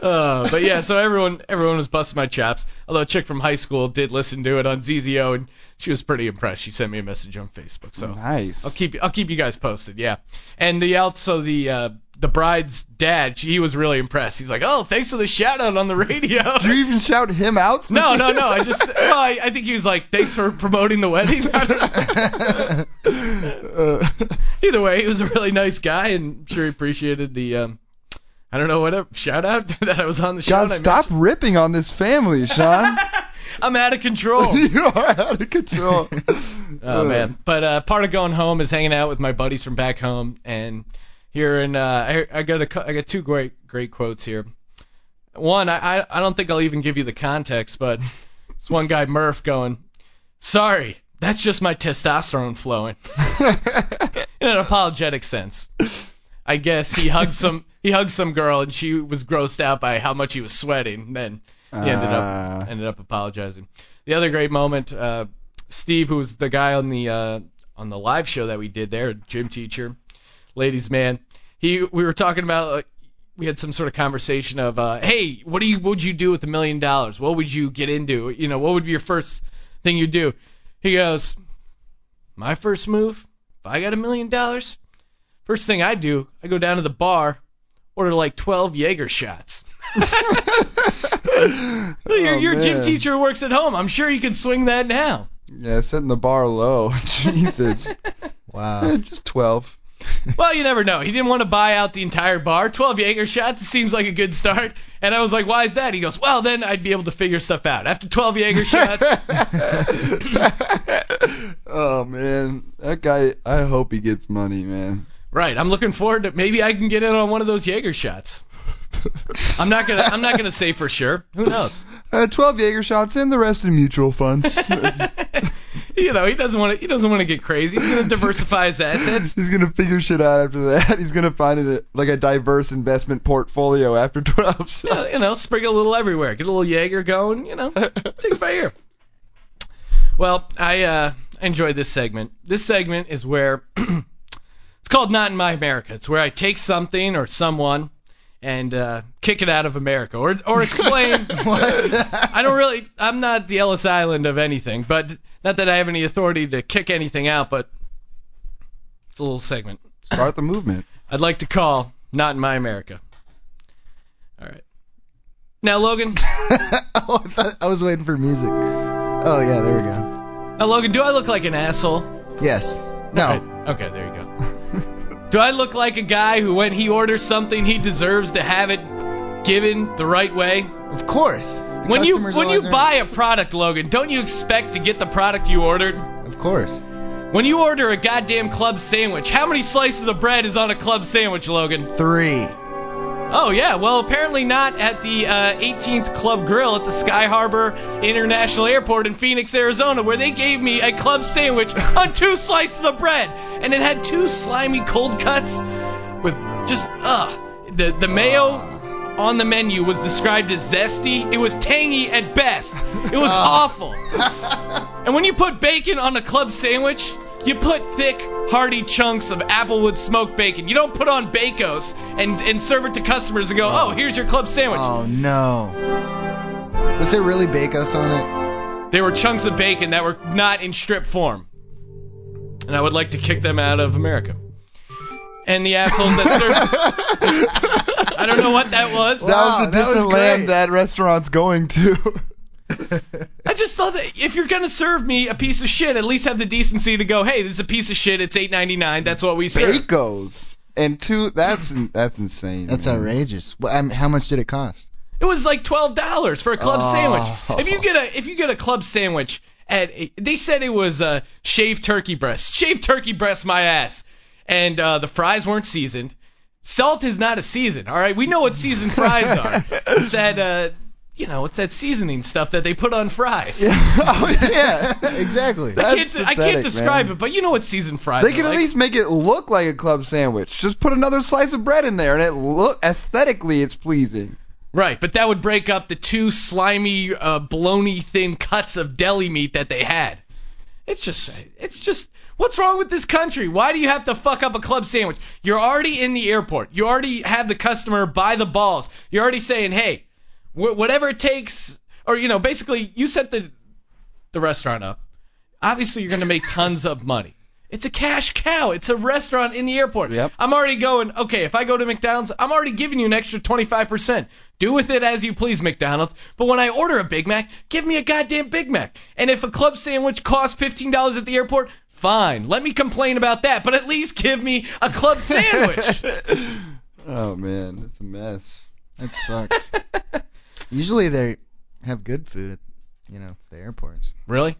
S4: Uh, but yeah, so everyone everyone was busting my chops. Although a chick from high school did listen to it on ZZO, and she was pretty impressed. She sent me a message on Facebook. So
S5: nice.
S4: I'll keep I'll keep you guys posted. Yeah, and the also the uh, the bride's dad, he was really impressed. He's like, oh, thanks for the shout out on the radio.
S5: Did you even shout him out?
S4: No, no, no. I just, well, I, I think he was like, thanks for promoting the wedding. I don't know. Either way, he was a really nice guy, and I'm sure he appreciated the, um, I don't know, whatever, shout out that I was on the show.
S5: God, stop ripping on this family, Sean.
S4: I'm out of control.
S5: you are out of control.
S4: Oh man, but uh, part of going home is hanging out with my buddies from back home, and here in uh, I, I got a I got two great great quotes here. One, I I, I don't think I'll even give you the context, but it's one guy Murph going, "Sorry, that's just my testosterone flowing," in an apologetic sense. I guess he hugged some he hugged some girl and she was grossed out by how much he was sweating. Then he ended up ended up apologizing. The other great moment, uh, Steve, who was the guy on the uh, on the live show that we did there, gym teacher, ladies man. He we were talking about like, we had some sort of conversation of uh, hey, what do you would you do with a million dollars? What would you get into? You know, what would be your first thing you do? He goes, my first move, if I got a million dollars, first thing I do, I go down to the bar, order like 12 Jaeger shots. Your
S5: Oh,
S4: your gym
S5: man.
S4: teacher works at home. I'm sure you can swing that now.
S5: Yeah, setting the bar low. Jesus.
S3: Wow.
S5: Just 12.
S4: Well, you never know. He didn't want to buy out the entire bar. 12 Jaeger shots seems like a good start. And I was like, why is that? He goes, well, then I'd be able to figure stuff out. After 12 Jaeger shots,
S5: oh man, that guy. I hope he gets money, man.
S4: right, I'm looking forward to maybe I can get in on one of those Jaeger shots. I'm not gonna I'm not gonna say for sure. Who knows?
S5: Uh, 12 Jaeger shots and the rest in mutual funds.
S4: you know, he doesn't want to he doesn't want to get crazy. He's gonna diversify his assets.
S5: He's gonna figure shit out after that. He's gonna find it like a diverse investment portfolio after 12 shots.
S4: Yeah, you know, sprinkle a little everywhere. Get a little Jaeger going, you know. Take it by ear. Well, I uh, enjoyed this segment. This segment is where it's called Not in My America. It's where I take something or someone and uh, kick it out of America, or or explain. I don't really. I'm not the Ellis Island of anything, but not that I have any authority to kick anything out. But it's a little segment.
S5: Start the movement.
S4: I'd like to call Not in My America. All right. Now, Logan.
S3: oh, I, thought, I was waiting for music. Oh yeah, there we go.
S4: Now, Logan, do I look like an asshole?
S3: Yes. No.
S4: Okay, okay, there you go. Do I look like a guy who, when he orders something, he deserves to have it given the right way?
S3: Of course. The
S4: when you when you buy a product, Logan, don't you expect to get the product you ordered?
S3: Of course.
S4: When you order a goddamn club sandwich, how many slices of bread is on a club sandwich, Logan?
S3: Three.
S4: Oh yeah, well apparently not at the uh, 18th Club Grill at the Sky Harbor International Airport in Phoenix, Arizona, where they gave me a club sandwich on two slices of bread, and it had two slimy cold cuts with just ugh. The the mayo on the menu was described as zesty. It was tangy at best. It was awful. And when you put bacon on a club sandwich, you put thick, hearty chunks of applewood smoked bacon. You don't put on Bacos and, and serve it to customers and go, oh. oh, here's your club sandwich.
S3: Oh no. Was there really Bacos on it?
S4: They were chunks of bacon that were not in strip form. And I would like to kick them out of America. And the assholes that served. I don't know what that was.
S5: That
S3: Wow,
S5: was the
S3: that was
S5: distant
S3: great.
S5: land that restaurant's going to.
S3: it?
S4: I just thought that if you're gonna serve me a piece of shit, at least have the decency to go, hey, this is a piece of shit. It's 8.99. That's what we serve.
S5: Bacos. and two, that's that's insane.
S3: That's
S5: man.
S3: outrageous. Well, I mean, how much did it cost?
S4: It was like twelve dollars for a club
S3: Oh.
S4: sandwich. If you get a if you get a club sandwich at they said it was uh, shaved turkey breast, shaved turkey breast, my ass, and uh, the fries weren't seasoned. Salt is not a season, all right. We know what seasoned fries are. It's that uh, you know, it's that seasoning stuff that they put on fries.
S5: oh yeah.
S3: exactly.
S4: I can't, I can't describe
S5: man.
S4: it, but you know what seasoned fries
S5: They can at
S4: like.
S5: least make it look like a club sandwich. Just put another slice of bread in there, and it look aesthetically it's pleasing.
S4: Right, but that would break up the two slimy, uh, bologna thin cuts of deli meat that they had. It's just, it's just, what's wrong with this country? Why do you have to fuck up a club sandwich? You're already in the airport. You already have the customer by the balls. You're already saying, hey, whatever it takes, or you know, basically, you set the the restaurant up. Obviously, you're going to make tons of money. It's a cash cow. It's a restaurant in the airport.
S5: Yep.
S4: I'm already going, okay, if I go to McDonald's, I'm already giving you an extra 25%. Do with it as you please, McDonald's. But when I order a Big Mac, give me a goddamn Big Mac. And if a club sandwich costs $15 at the airport, fine. Let me complain about that. But at least give me a club sandwich.
S5: oh man, it's a mess.
S3: That sucks. Usually they have good food at, you know, the airports.
S4: really?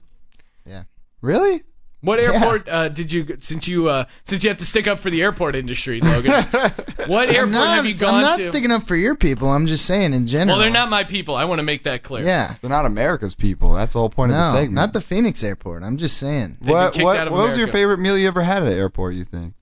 S4: Yeah.
S5: Really?
S4: What
S3: Yeah.
S4: airport uh, did you since you uh, since you have to stick up for the airport industry, Logan? what airport
S3: not,
S4: have you gone to?
S3: I'm not
S4: to?
S3: sticking up for your people. I'm just saying in general.
S4: well, they're not my people. I want to make that clear.
S3: Yeah.
S5: They're not America's people. That's the whole point of the
S3: No,
S5: segment.
S3: not the Phoenix airport. I'm just saying.
S4: They've
S5: what
S4: kicked
S5: what,
S4: out of
S5: what was your favorite meal you ever had at an airport? You think?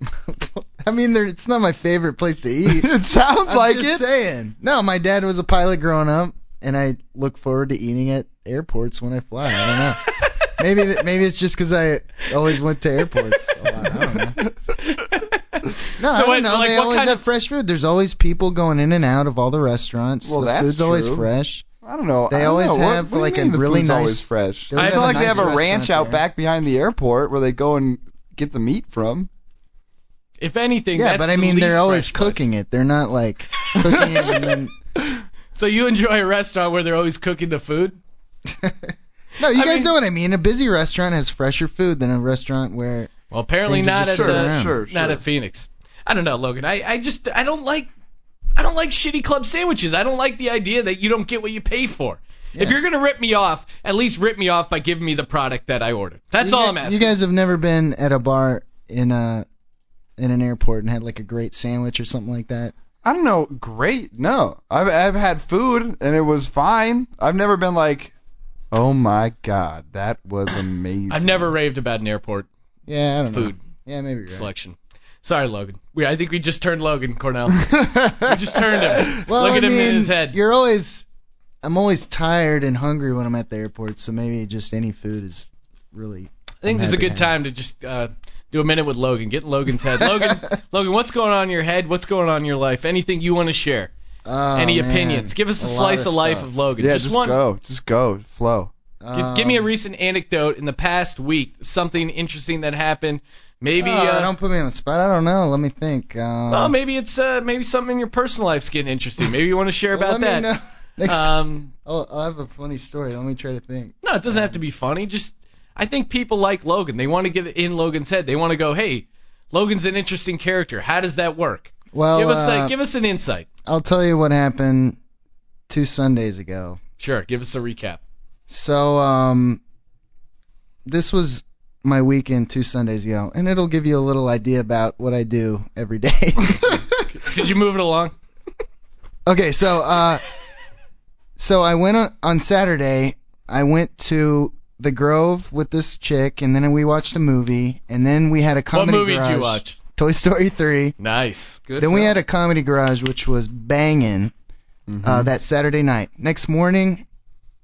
S3: I mean, they're- it's not my favorite place to eat.
S5: it sounds
S3: I'm
S5: like
S3: just
S5: it.
S3: saying. No, my dad was a pilot growing up, and I look forward to eating at airports when I fly. I don't know. maybe maybe it's just because I always went to airports. a lot. I don't know. No, I
S4: So
S3: don't
S4: what-
S3: know.
S4: like,
S3: they always have
S4: of-
S3: fresh food. There's always people going in and out of all the restaurants.
S5: Well,
S3: the
S5: that's
S3: food's always fresh.
S5: I don't know.
S3: They
S5: don't
S3: always
S5: know.
S3: Have,
S5: what do
S3: like, a really nice-
S5: fresh. I feel
S3: have a
S5: like they have a ranch out
S3: there.
S5: back behind the airport where they go and get the meat from.
S4: If anything,
S3: Yeah,
S4: that's
S3: but I
S4: the
S3: mean, they're always
S4: fresh place.
S3: cooking it. They're not like cooking it and then.
S4: So you enjoy a restaurant where they're always cooking the food?
S3: no, you
S4: I
S3: guys
S4: mean-
S3: know what I mean. A busy restaurant has fresher food than a restaurant where.
S4: Well, apparently
S3: Things are
S4: not
S3: just
S4: at
S3: sitting
S4: the,
S3: around.
S5: Sure,
S4: not at Phoenix. I don't know, Logan. I, I just I don't like I don't like shitty club sandwiches. I don't like the idea that you don't get what you pay for. If you're gonna rip me off, at least rip me off by giving me the product that I ordered. That's
S3: you
S4: all
S3: guys,
S4: I'm asking.
S3: You guys have never been at a bar in a in an airport and had like a great sandwich or something like that.
S5: I don't know. Great. No, I've I've had food and it was fine. I've never been like, oh my god, that was amazing.
S4: I've never raved about an airport
S3: Yeah, I don't know.
S4: food
S3: Yeah, maybe you're right.
S4: selection. Sorry, Logan. We I think we just turned Logan Cornell. we just turned him.
S3: Well,
S4: Look
S3: I
S4: at him
S3: mean,
S4: in his head.
S3: You're always. I'm always tired and hungry when I'm at the airport, so maybe just any food is really.
S4: I think
S3: I'm
S4: this is a good time to just uh, do a minute with Logan. Get in Logan's head. Logan, Logan, what's going on in your head? What's going on in your life? Anything you want to share?
S3: Oh,
S4: Any
S3: man.
S4: opinions? Give us a,
S3: lot
S4: slice of, life of Logan.
S5: Yeah,
S4: just,
S5: just,
S4: one.
S5: go, just go, flow.
S4: Give, give me a
S3: Um,
S4: recent anecdote in the past week, something interesting that happened. Maybe,
S3: oh,
S4: uh,
S3: don't put me on the spot. I don't know. Let me think. Um,
S4: well, maybe it's uh, maybe something in your personal life's getting interesting. Maybe you want to share
S3: well,
S4: about
S3: let me
S4: that.
S3: know. Next time.
S4: Um,
S3: Oh, I'll have a funny story. Let me try to think.
S4: no, it doesn't have to be funny. Just I think people like Logan. They want to get it in Logan's head. They want to go, hey, Logan's an interesting character. How does that work?
S3: Well,
S4: give us
S3: uh,
S4: a, give us an insight.
S3: I'll tell you what happened two Sundays ago.
S4: Sure, give us a recap.
S3: So, um, this was my weekend two Sundays ago, and it'll give you a little idea about what I do every day.
S4: Did you move it along?
S3: okay, so, uh, so I went on, on Saturday. I went to the Grove with this chick, and then we watched a movie, and then we had a comedy.
S4: What movie
S3: garage.
S4: did you watch?
S3: Toy Story 3.
S4: Nice.
S5: Good.
S3: then we had a comedy garage, which was banging.
S5: Mhm.
S3: uh, that Saturday night. Next morning,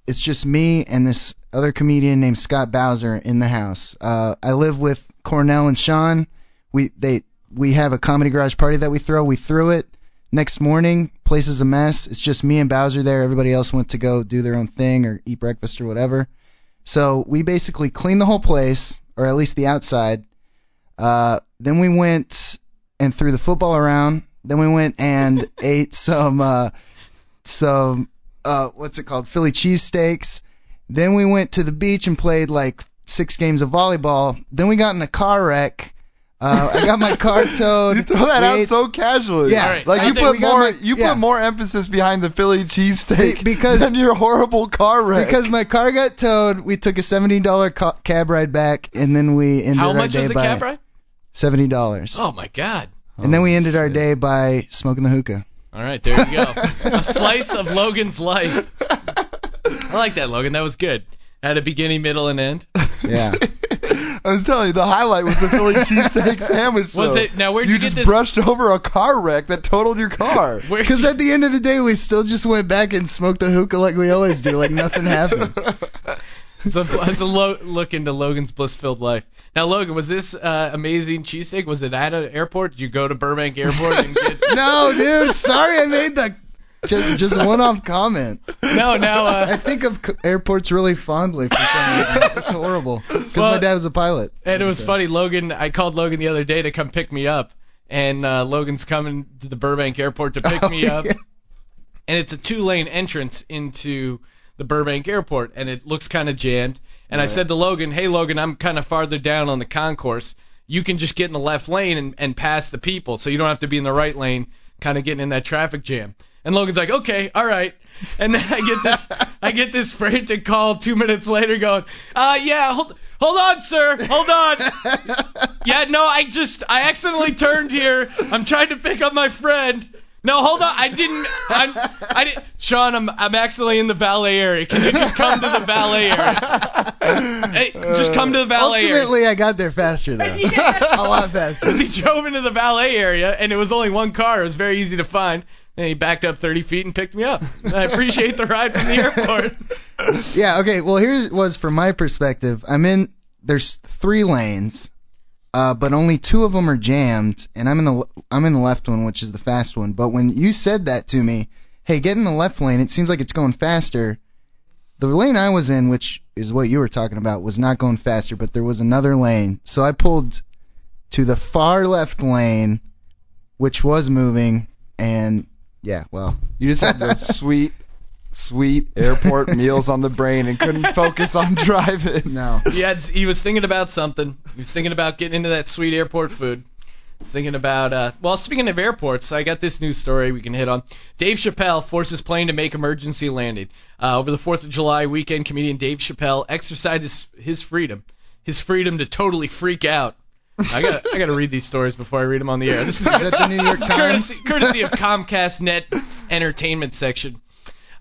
S3: it's just me and this other comedian named Scott Bowser in the house. Uh, I live with Cornell and Sean. We they we have a comedy garage party that we throw. We threw it. Next morning, place is a mess. It's just me and Bowser there. Everybody else went to go do their own thing or eat breakfast or whatever. So we basically cleaned the whole place, or at least the outside. Uh, then we went and threw the football around. Then we went and ate some uh, some uh what's it called Philly cheesesteaks. Then we went to the beach and played like six games of volleyball. Then we got in a car wreck Uh, I got my car towed.
S5: You throw that
S3: We
S5: out so casually.
S3: Yeah.
S4: All right,
S5: Like
S4: I
S5: you put more
S3: my-
S5: you
S3: yeah.
S5: put more emphasis behind the Philly cheesesteak
S3: Be- because-
S5: than your horrible car wreck.
S3: Because my car got towed, we took a seventy dollar ca- cab ride back, and then we ended
S4: How
S3: our
S4: much
S3: day
S4: is the
S3: by
S4: cab ride?
S3: seventy dollars.
S4: Oh my God.
S3: and then we ended our day by smoking the hookah.
S4: All right, there you go. a slice of Logan's life. I like that, Logan. That was good. Had a beginning, middle, and end.
S3: Yeah.
S5: I was telling you, the highlight was the Philly cheesesteak sandwich.
S4: Was
S5: though.
S4: it- now, where'd you get
S5: just
S4: this-
S5: brushed over a car wreck that totaled your car.
S4: Where
S3: Because at the end of the day, we still just went back and smoked the hookah like we always do, like nothing happened.
S4: it's a, it's a lo- look into Logan's bliss-filled life. Now, Logan, was this uh, amazing cheesesteak? Was it at an airport? Did you go to Burbank Airport and get?
S3: No, dude, sorry I made that just just one off comment.
S4: No, now.
S3: I
S4: Uh,
S3: think of c- airports really fondly for some reason. It's horrible. Because
S4: Well,
S3: my dad was a pilot.
S4: and it was funny. Logan, I called Logan the other day to come pick me up, and uh, Logan's coming to the Burbank Airport to pick
S3: Oh,
S4: me up.
S3: yeah.
S4: and it's a two-lane entrance into the Burbank Airport, and it looks kind of jammed. And I said to Logan, "Hey, Logan, I'm kind of farther down on the concourse. You can just get in the left lane and, and pass the people, so you don't have to be in the right lane, kind of getting in that traffic jam." And Logan's like, "Okay, all right." And then I get this, I get this frantic call two minutes later, going, "Uh, yeah, hold, hold on, sir, hold on." Yeah, no, I just I accidentally turned here. I'm trying to pick up my friend. No, hold on. I didn't. I'm, I didn't. Sean, I'm I'm actually in the valet area. Can you just come to the valet area? Hey, just come to the valet area.
S3: Ultimately, I got there faster though. a lot faster.
S4: Because he drove into the valet area and it was only one car. It was very easy to find. And he backed up 30 feet and picked me up. I appreciate the ride from the airport.
S3: Yeah. Okay. Well, here was from my perspective. I'm in. There's three lanes, uh, but only two of them are jammed, and I'm in the I'm in the left one, which is the fast one. But when you said that to me, hey, get in the left lane. It seems like it's going faster. The lane I was in, which is what you were talking about, was not going faster, but there was another lane. So I pulled to the far left lane, which was moving, and yeah, well,
S5: You just had those sweet, sweet airport meals on the brain and couldn't focus on driving.
S3: no.
S4: He, had, he was thinking about something. He was thinking about getting into that sweet airport food. He's thinking about, uh, well, speaking of airports, I got this news story we can hit on. Dave Chappelle forces plane to make emergency landing. Uh, over the 4th of July weekend, comedian Dave Chappelle exercised his, his freedom, his freedom to totally freak out. I got I got to read these stories before I read them on the air. This is,
S3: Is the New York Times?
S4: courtesy, courtesy of Comcast Net Entertainment section.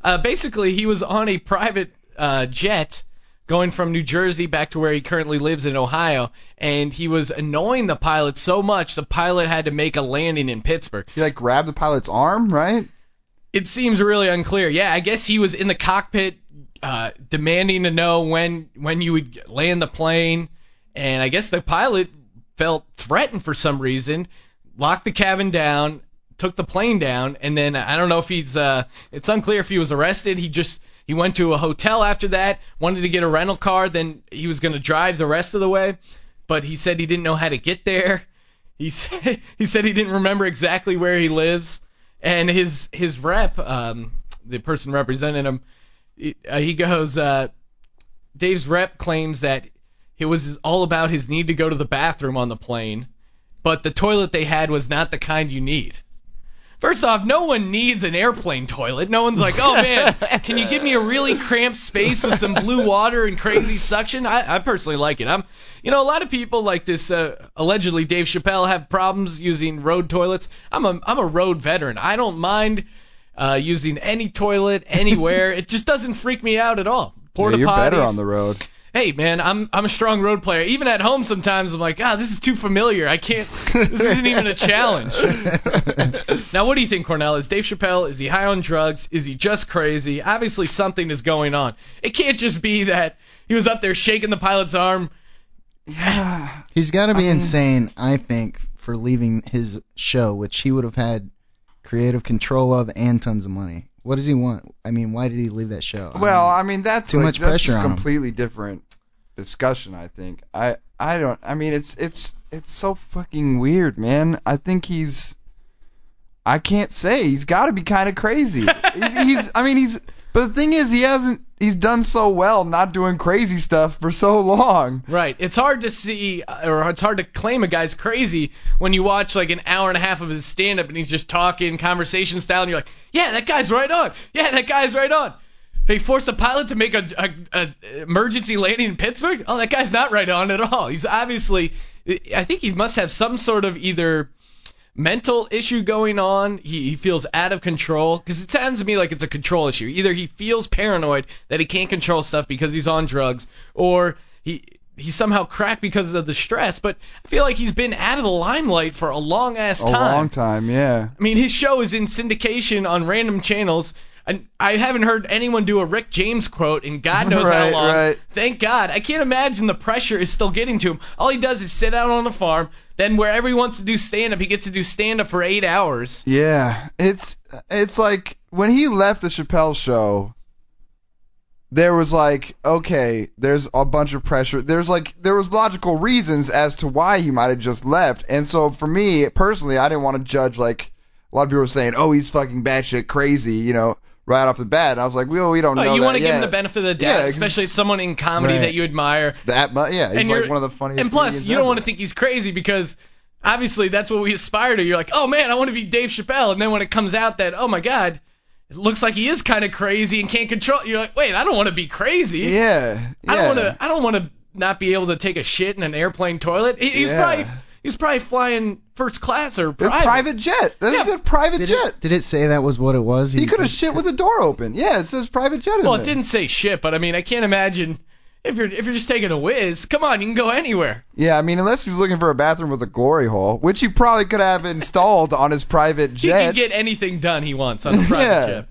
S4: Uh, basically, he was on a private uh, jet going from New Jersey back to where he currently lives in Ohio, and he was annoying the pilot so much the pilot had to make a landing in Pittsburgh.
S5: He like grabbed the pilot's arm, right?
S4: It seems really unclear. Yeah, I guess he was in the cockpit uh, demanding to know when when you would land the plane, and I guess the pilot felt threatened for some reason, locked the cabin down, took the plane down, and then I don't know if he's uh, it's unclear if he was arrested. He just he went to a hotel after that, wanted to get a rental car, then he was going to drive the rest of the way, but he said he didn't know how to get there. He said he said he didn't remember exactly where he lives, and his his rep, um, the person representing him, he, uh, he goes, uh, Dave's rep claims that it was all about his need to go to the bathroom on the plane, but the toilet they had was not the kind you need. First off, no one needs an airplane toilet. No one's like, oh man, can you give me a really cramped space with some blue water and crazy suction? I, I personally like it. I'm, you know, a lot of people like this. Uh, allegedly, Dave Chappelle have problems using road toilets. I'm a, I'm a road veteran. I don't mind uh, using any toilet anywhere. it just doesn't freak me out at all. Porta
S5: yeah, you're better on the road.
S4: Hey man, I'm I'm a strong road player. Even at home sometimes I'm like, God, this is too familiar. I can't. This isn't even a challenge. now, what do you think, Cornell? Is Dave Chappelle? Is he high on drugs? Is he just crazy? Obviously, something is going on. It can't just be that he was up there shaking the pilot's arm. Yeah.
S3: He's got to be
S5: I mean-
S3: insane, I think, for leaving his show, which he would have had creative control of and tons of money. What does he want? I mean, why did he leave that show? I
S5: Well,
S3: mean,
S5: I mean that's
S3: Too
S5: like,
S3: much
S5: that's
S3: pressure on 'em.
S5: completely different discussion. I think. I I don't. I mean, it's it's it's so fucking weird, man. I think he's. I can't say. He's got to be kind of crazy. He- he's. I mean, he's. But the thing is, he hasn't. He's done so well not doing crazy stuff for so long.
S4: Right. It's hard to see, uh, or it's hard to claim a guy's crazy when you watch like an hour and a half of his stand up and he's just talking conversation style and you're like, yeah, that guy's right on. Yeah, that guy's right on. He forced a pilot to make a, a, a emergency landing in Pittsburgh. Oh, that guy's not right on at all. He's obviously, I think he must have some sort of either mental issue going on. He, he feels out of control because it sounds to me like it's a control issue. Either he feels paranoid that he can't control stuff because he's on drugs, or he he's somehow cracked because of the stress. But I feel like he's been out of the limelight for a long ass time.
S5: A long time, yeah.
S4: I mean, his show is in syndication on random channels. And I haven't heard anyone do a Rick James quote in God knows
S5: Right,
S4: how long.
S5: right.
S4: Thank God. I can't imagine the pressure is still getting to him. All he does is sit out on the farm. Then wherever he wants to do stand up, he gets to do stand up for eight hours.
S5: Yeah, it's it's like when he left the Chappelle show, there was like, okay, there's a bunch of pressure. There's like there was logical reasons as to why he might have just left. And so for me personally, I didn't want to judge like a lot of people were saying, oh, he's fucking batshit crazy, you know, right off the bat. And I was like, well, we don't
S4: Well,
S5: know
S4: you want to give him the benefit of the doubt,
S5: Yeah,
S4: especially someone in comedy
S3: Right.
S4: that you admire.
S5: that mu- yeah, he's
S4: and
S5: like one of the funniest.
S4: And plus, you don't want to think he's crazy because obviously that's what we aspire to. You're like, oh man, I want to be Dave Chappelle. And then when it comes out that, oh my god, it looks like he is kind of crazy and can't control. You're like, wait, I don't want to be crazy.
S5: Yeah,
S4: I don't want to. I don't want to not be able to take a shit in an airplane toilet. He, he's
S5: Yeah.
S4: probably he's probably flying first class or
S5: A
S4: private.
S5: private jet. That is
S4: Yeah.
S5: a private
S3: Did
S5: jet.
S3: it, did it say that was what it was?
S5: he could have shit with the door open. Yeah, it says private jet in
S4: Well, it
S5: there.
S4: didn't say shit, but I mean, I can't imagine if you're if you're just taking a whiz. Come on, you can go anywhere.
S5: Yeah, I mean, unless he's looking for a bathroom with a glory hole, which he probably could have installed on his private jet
S4: He
S5: jet.
S4: can get anything done he wants on a private
S5: Yeah.
S4: jet.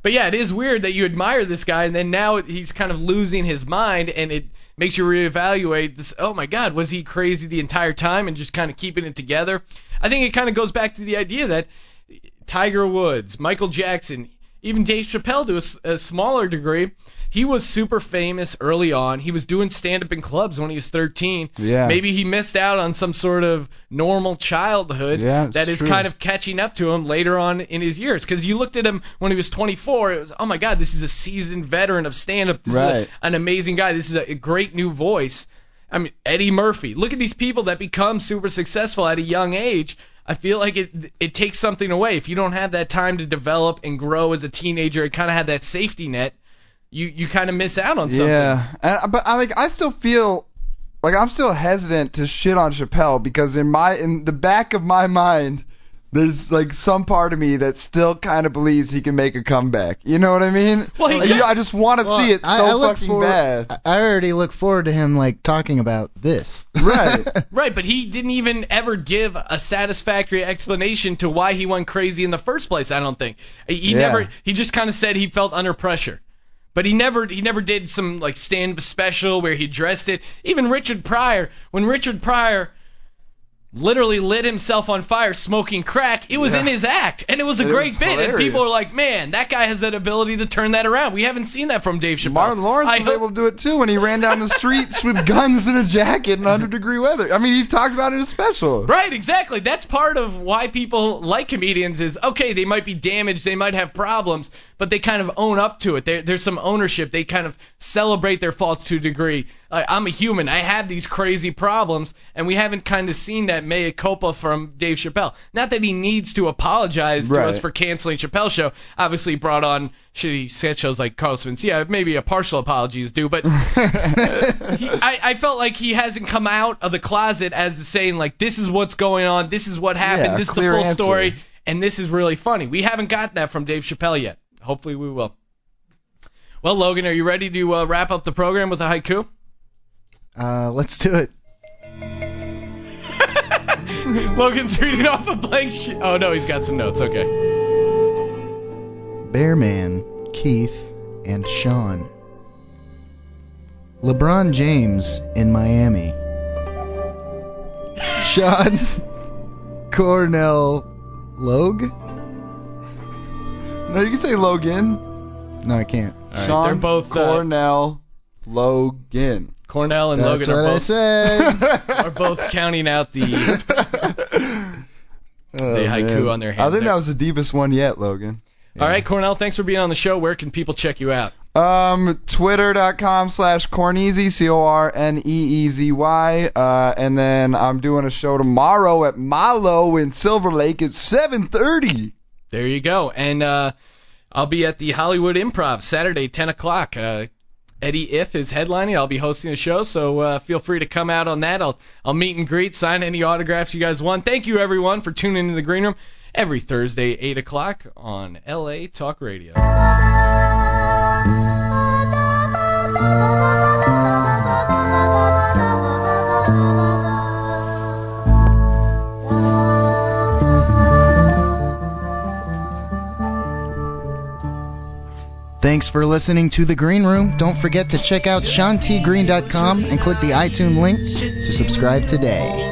S4: But yeah, it is weird that you admire this guy and then now he's kind of losing his mind and it makes you reevaluate this. Oh my God, was he crazy the entire time and just kind of keeping it together? I think it kind of goes back to the idea that Tiger Woods, Michael Jackson, even Dave Chappelle to a smaller degree, he was super famous early on. He was doing stand up in clubs when he was 13.
S5: Yeah.
S4: Maybe he missed out on some sort of normal childhood
S5: Yeah,
S4: that is
S5: true.
S4: kind of catching up to him later on in his years. Because you looked at him when he was 24, it was, oh my God, this is a seasoned veteran of stand up. This is
S5: Right.
S4: a, an amazing guy. This is a, a great new voice. I mean, Eddie Murphy. Look at these people that become super successful at a young age. I feel like it it takes something away if you don't have that time to develop and grow as a teenager and kind of have that safety net. You you kind of miss out on something.
S5: Yeah, and, uh, but I like I still feel like I'm still hesitant to shit on Chappelle because in my in the back of my mind there's like some part of me that still kind of believes he can make a comeback. You know what I mean?
S4: Well,
S5: Like,
S4: got-
S5: you- I just want to
S3: Well,
S5: see it
S3: I,
S5: so
S3: I look
S5: fucking
S3: forward,
S5: bad.
S3: I I already look forward to him like talking about this.
S5: Right.
S4: Right, but he didn't even ever give a satisfactory explanation to why he went crazy in the first place. I don't think he
S5: Yeah.
S4: never. He just kind of said he felt under pressure, but he never he never did some like stand special where he addressed it. Even Richard Pryor, when Richard Pryor literally lit himself on fire smoking crack, it was
S5: Yeah.
S4: in his act, and it was a
S5: It
S4: great
S5: was
S4: bit. And people are like, man, that guy has that ability to turn that around. We haven't seen that from Dave Chappelle.
S5: Martin Lawrence
S4: I
S5: was
S4: hope-
S5: able to do it too when he ran down the streets with guns and a jacket in 100 degree weather. I mean, he talked about it in his special.
S4: Right, exactly. That's part of why people like comedians is okay, they might be damaged, they might have problems, but they kind of own up to it. There, there's some ownership. They kind of celebrate their faults to a degree. Uh, I'm a human. I have these crazy problems, and we haven't kind of seen that mea culpa from Dave Chappelle. Not that he needs to apologize to us for canceling Chappelle's show. Obviously, he brought on shitty sketch shows like Carlos Mencia. Maybe a partial apology is due, but he, I, I felt like he hasn't come out of the closet as saying like this is what's going on, this is what happened,
S5: Yeah,
S4: this is the full
S5: answer.
S4: story, and this is really funny. We haven't got that from Dave Chappelle yet. Hopefully we will. Well, Logan, are you ready to uh, wrap up the program with a haiku?
S3: Uh, let's do it.
S4: Logan's reading off a blank sheet. Oh no, he's got some notes. Okay.
S3: Bearman, Keith, and Sean. LeBron James in Miami. Sean Cornell Logue?
S5: No, you can say Logan.
S3: No, I can't.
S4: All right,
S5: Sean
S4: they're both uh,
S5: Cornell Logan.
S4: Cornell and
S3: That's
S4: Logan are both are both counting out the.
S5: Oh,
S4: The haiku
S5: man.
S4: on their
S5: hands.
S4: I
S5: think
S4: there.
S5: that was the deepest one yet, Logan.
S4: All right, Cornell, thanks for being on the show. Where can people check you out?
S5: Um, Twitter.com slash Corneezy, C O R N E E Z Y. Uh, and then I'm doing a show tomorrow at Malo in Silver Lake at 7:30.
S4: There you go. And uh, I'll be at the Hollywood Improv Saturday, 10 o'clock. Uh, Eddie Ifft is headlining. I'll be hosting the show, so uh, feel free to come out on that. I'll I'll meet and greet, sign any autographs you guys want. Thank you everyone for tuning into the Green Room every Thursday, 8 o'clock on LA Talk Radio.
S3: Thanks for listening to The Green Room. Don't forget to check out SeanTGreen.com and click the iTunes link to subscribe today.